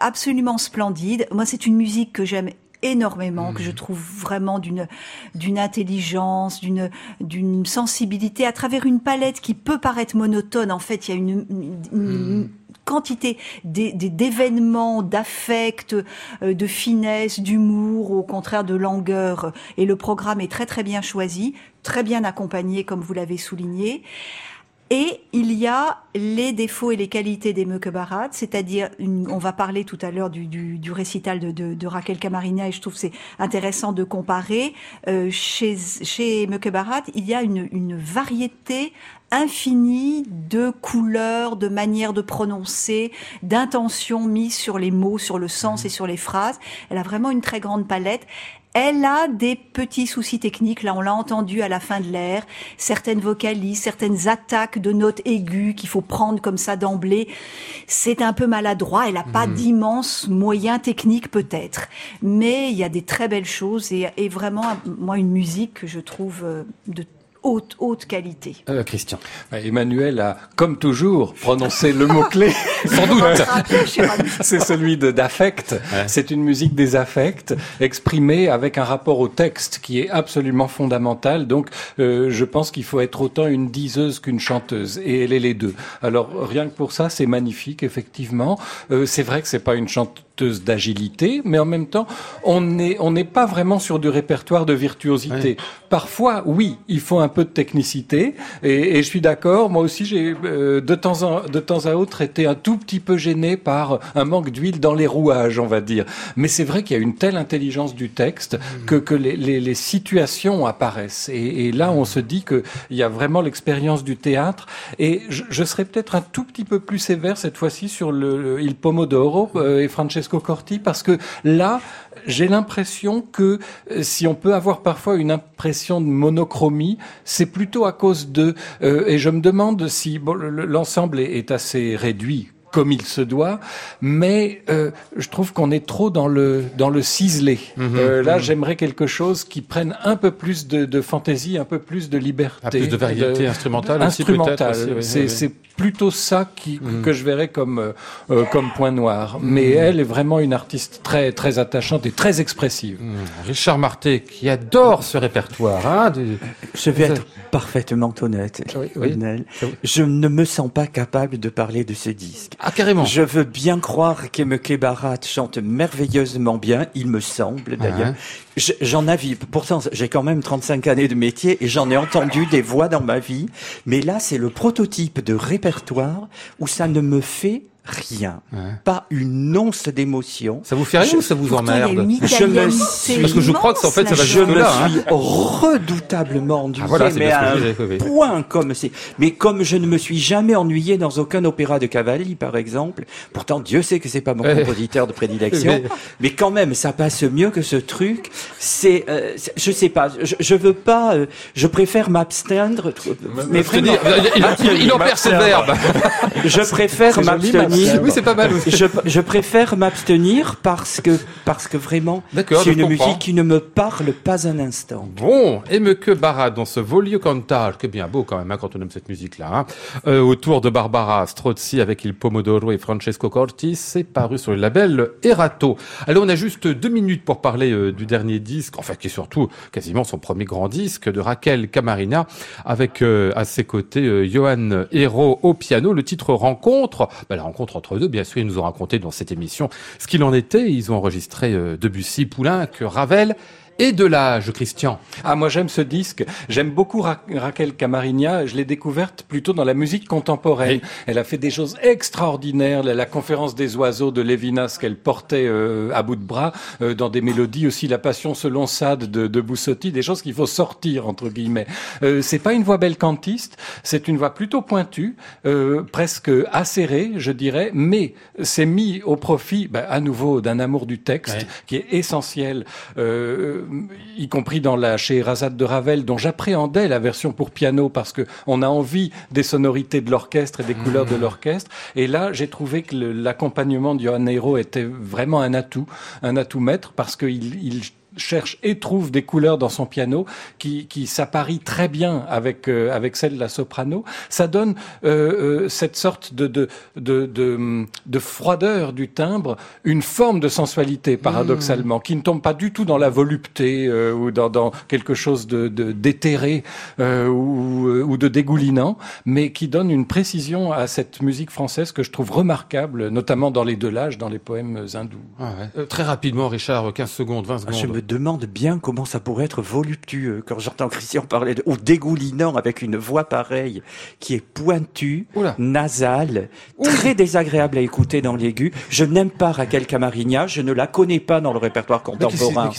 absolument splendide. Moi, c'est une musique que j'aime énormément, que je mmh. trouve vraiment d'une d'une intelligence, d'une d'une sensibilité à travers une palette qui peut paraître monotone. En fait, il y a une, une, mmh quantité d'événements, d'affects, euh, de finesse, d'humour, au contraire de langueur. Et le programme est très très bien choisi, très bien accompagné, comme vous l'avez souligné. Et il y a les défauts et les qualités des Barat, c'est-à-dire, on va parler tout à l'heure du, récital de, Raquel Camarina, et je trouve c'est intéressant de comparer. Euh, chez chez Barat, il y a une variété infinie de couleurs, de manières de prononcer, d'intentions mises sur les mots, sur le sens et sur les phrases. Elle a vraiment une très grande palette. Elle a des petits soucis techniques, là on l'a entendu à la fin de l'air, certaines vocalises, certaines attaques de notes aiguës qu'il faut prendre comme ça d'emblée. C'est un peu maladroit, elle n'a pas hmm. d'immenses moyens techniques peut-être, mais il y a des très belles choses et, et vraiment, moi, une musique que je trouve euh, de haute, haute qualité. Euh, Christian. Emmanuel a, comme toujours, prononcé le mot-clé. [laughs] Sans doute. [laughs] C'est celui d'affect. C'est une musique des affects, exprimée avec un rapport au texte qui est absolument fondamental. Donc, euh, je pense qu'il faut être autant une diseuse qu'une chanteuse. Et elle est les deux. Alors, rien que pour ça, c'est magnifique, effectivement. Euh, c'est vrai que c'est pas une chanteuse d'agilité, mais en même temps, on n'est on n'est pas vraiment sur du répertoire de virtuosité. Parfois, oui, il faut un peu de technicité, et, je suis d'accord. Moi aussi, j'ai euh, de temps en de temps à autre été un tout petit peu gêné par un manque d'huile dans les rouages, on va dire. Mais c'est vrai qu'il y a une telle intelligence du texte que que les, situations apparaissent, et, là, on se dit que il y a vraiment l'expérience du théâtre. Et je, je serais peut-être un tout petit peu plus sévère cette fois-ci sur le, Il Pomodoro euh, et Francesco Francesco parce que là, j'ai l'impression que euh, si on peut avoir parfois une impression de monochromie, c'est plutôt à cause de... Euh, et je me demande si l'ensemble est assez réduit comme il se doit, mais euh, je trouve qu'on est trop dans le dans le ciselé. Mhm. euh, là, mhm. j'aimerais quelque chose qui prenne un peu plus de, de fantaisie, un peu plus de liberté, un plus de variété instrumentale. Instrumentale, c'est plutôt ça qui, mhm. que je verrais comme euh, euh, comme point noir. Mais elle est vraiment une artiste très très attachante et très expressive. Richard Marté, qui adore ce répertoire. Hein, Je vais être parfaitement honnête. Oui, Je ne me sens pas capable de parler de ce disque. Ah, carrément. Je veux bien croire qu'Emeke Barat chante merveilleusement bien, il me semble d'ailleurs. J'en ai pourtant j'ai quand même 35 années de métier et j'en ai entendu des voix dans ma vie, mais là c'est le prototype de répertoire où ça ne me fait rien, pas une once d'émotion. Ça vous fait rien ou ça vous emmerde Je me suis... parce que je crois que en fait ça va je me là, suis hein. redoutablement ennuyé, ah, voilà, mais à un point comme c'est. Mais comme je ne me suis jamais ennuyé dans aucun opéra de Cavalli, par exemple, pourtant Dieu sait que c'est pas mon compositeur de prédilection, [laughs] mais quand même ça passe mieux que ce truc. C'est, euh, je sais pas, je, je veux pas, euh, je préfère m'abstenir. Mais vraiment, il, il, il, en perd ce verbe. je préfère m'abstenir Oui, c'est pas mal. Je, je préfère m'abstenir parce que parce que vraiment, c'est une musique qui ne me parle pas un instant. Bon, et me que Barra dans ce Volio Cantar, que bien beau quand même hein, quand on aime cette musique-là. Hein. Euh, autour de Barbara Strozzi avec Il Pomodoro et Francesco Corti, c'est paru sur le label Erato. Alors on a juste deux minutes pour parler euh, du dernier disque, enfin qui est surtout quasiment son premier grand disque de Raquel Camarina, avec euh, à ses côtés Johan Hérault au piano. Le titre Rencontre, bah, la rencontre entre deux, bien sûr, ils nous ont raconté dans cette émission ce qu'il en était. Ils ont enregistré Debussy, Poulenc, Ravel et de l'âge, Christian. Ah, moi j'aime ce disque. J'aime beaucoup Raquel Camarigna. Je l'ai découverte plutôt dans la musique contemporaine. Elle a fait des choses extraordinaires. La, conférence des oiseaux de Lévinas qu'elle portait euh, à bout de bras, euh, dans des mélodies aussi, la passion selon Sade de, de Boussotti, des choses qu'il faut sortir entre guillemets. Euh, c'est pas une voix belle cantiste, c'est une voix plutôt pointue, euh, presque acérée, je dirais, mais c'est mis au profit, ben, à nouveau, d'un amour du texte qui est essentiel. Euh, y compris dans la chez Razad de Ravel, dont j'appréhendais la version pour piano parce que on a envie des sonorités de l'orchestre et des couleurs de mmh. l'orchestre. Et là, j'ai trouvé que l'accompagnement de Johan Nero était vraiment un atout, un atout maître parce qu'il il cherche et trouve des couleurs dans son piano qui, qui s'apparient très bien avec euh, avec celle de la soprano. Ça donne euh, euh, cette sorte de de, de de, de froideur du timbre, une forme de sensualité paradoxalement, qui ne tombe pas du tout dans la volupté ou dans, dans quelque chose de d'éthéré ou, ou de dégoulinant, mais qui donne une précision à cette musique française que je trouve remarquable, notamment dans les deux dans les poèmes hindous. Ah très rapidement, Richard, 15 secondes, 20 ah, secondes demande bien comment ça pourrait être voluptueux quand j'entends Christian parler de, ou dégoulinant avec une voix pareille qui est pointue, nasale, très désagréable à écouter dans l'aigu. Je n'aime pas Raquel Camarigna, je ne la connais pas dans le répertoire contemporain,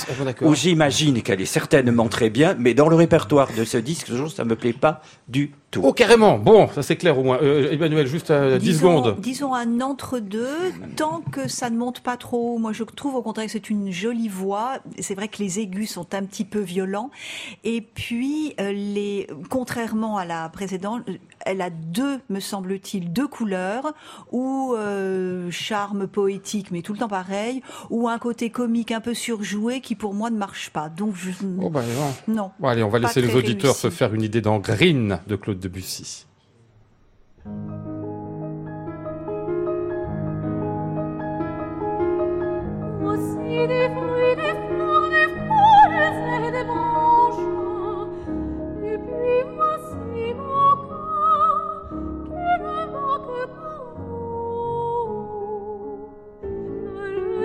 où j'imagine qu'elle est certainement très bien, mais dans le répertoire de ce disque, ça me plaît pas du tout. Oh, carrément. Bon, ça c'est clair au moins. Euh, Emmanuel, juste à 10 secondes. Disons un entre-deux, tant que ça ne monte pas trop. Moi, je trouve au contraire que c'est une jolie voix. C'est vrai que les aigus sont un petit peu violents. Et puis, euh, les, contrairement à la précédente, elle a deux, me semble-t-il, deux couleurs, ou euh, charme poétique, mais tout le temps pareil, ou un côté comique un peu surjoué qui pour moi ne marche pas. Donc je... Oh bah, non. Bon, allez, on va laisser les auditeurs se faire une idée dans Green de Claude Debussy.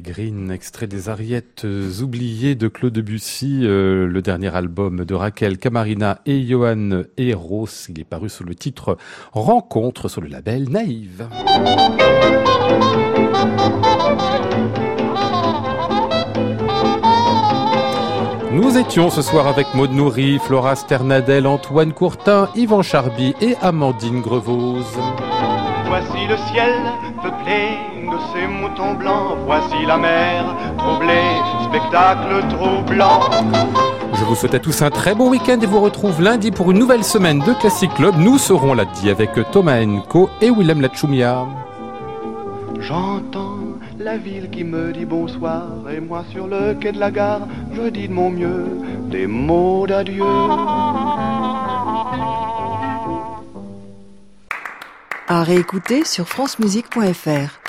Green, extrait des Ariettes oubliées de Claude Debussy, euh, le dernier album de Raquel Camarina et Johan Eros. Il est paru sous le titre Rencontre sur le label Naïve. Nous étions ce soir avec Maud Nourri, Flora Sternadel, Antoine Courtin, Yvan Charby et Amandine Grevose. Voici le ciel peuplé ces moutons blancs, voici la mer troublée, spectacle troublant. Je vous souhaite à tous un très bon week-end et vous retrouve lundi pour une nouvelle semaine de Classic Club. Nous serons là-dit avec Thomas Enko et Willem Lachumia. J'entends la ville qui me dit bonsoir et moi sur le quai de la gare, je dis de mon mieux des mots d'adieu. À réécouter sur francemusique.fr.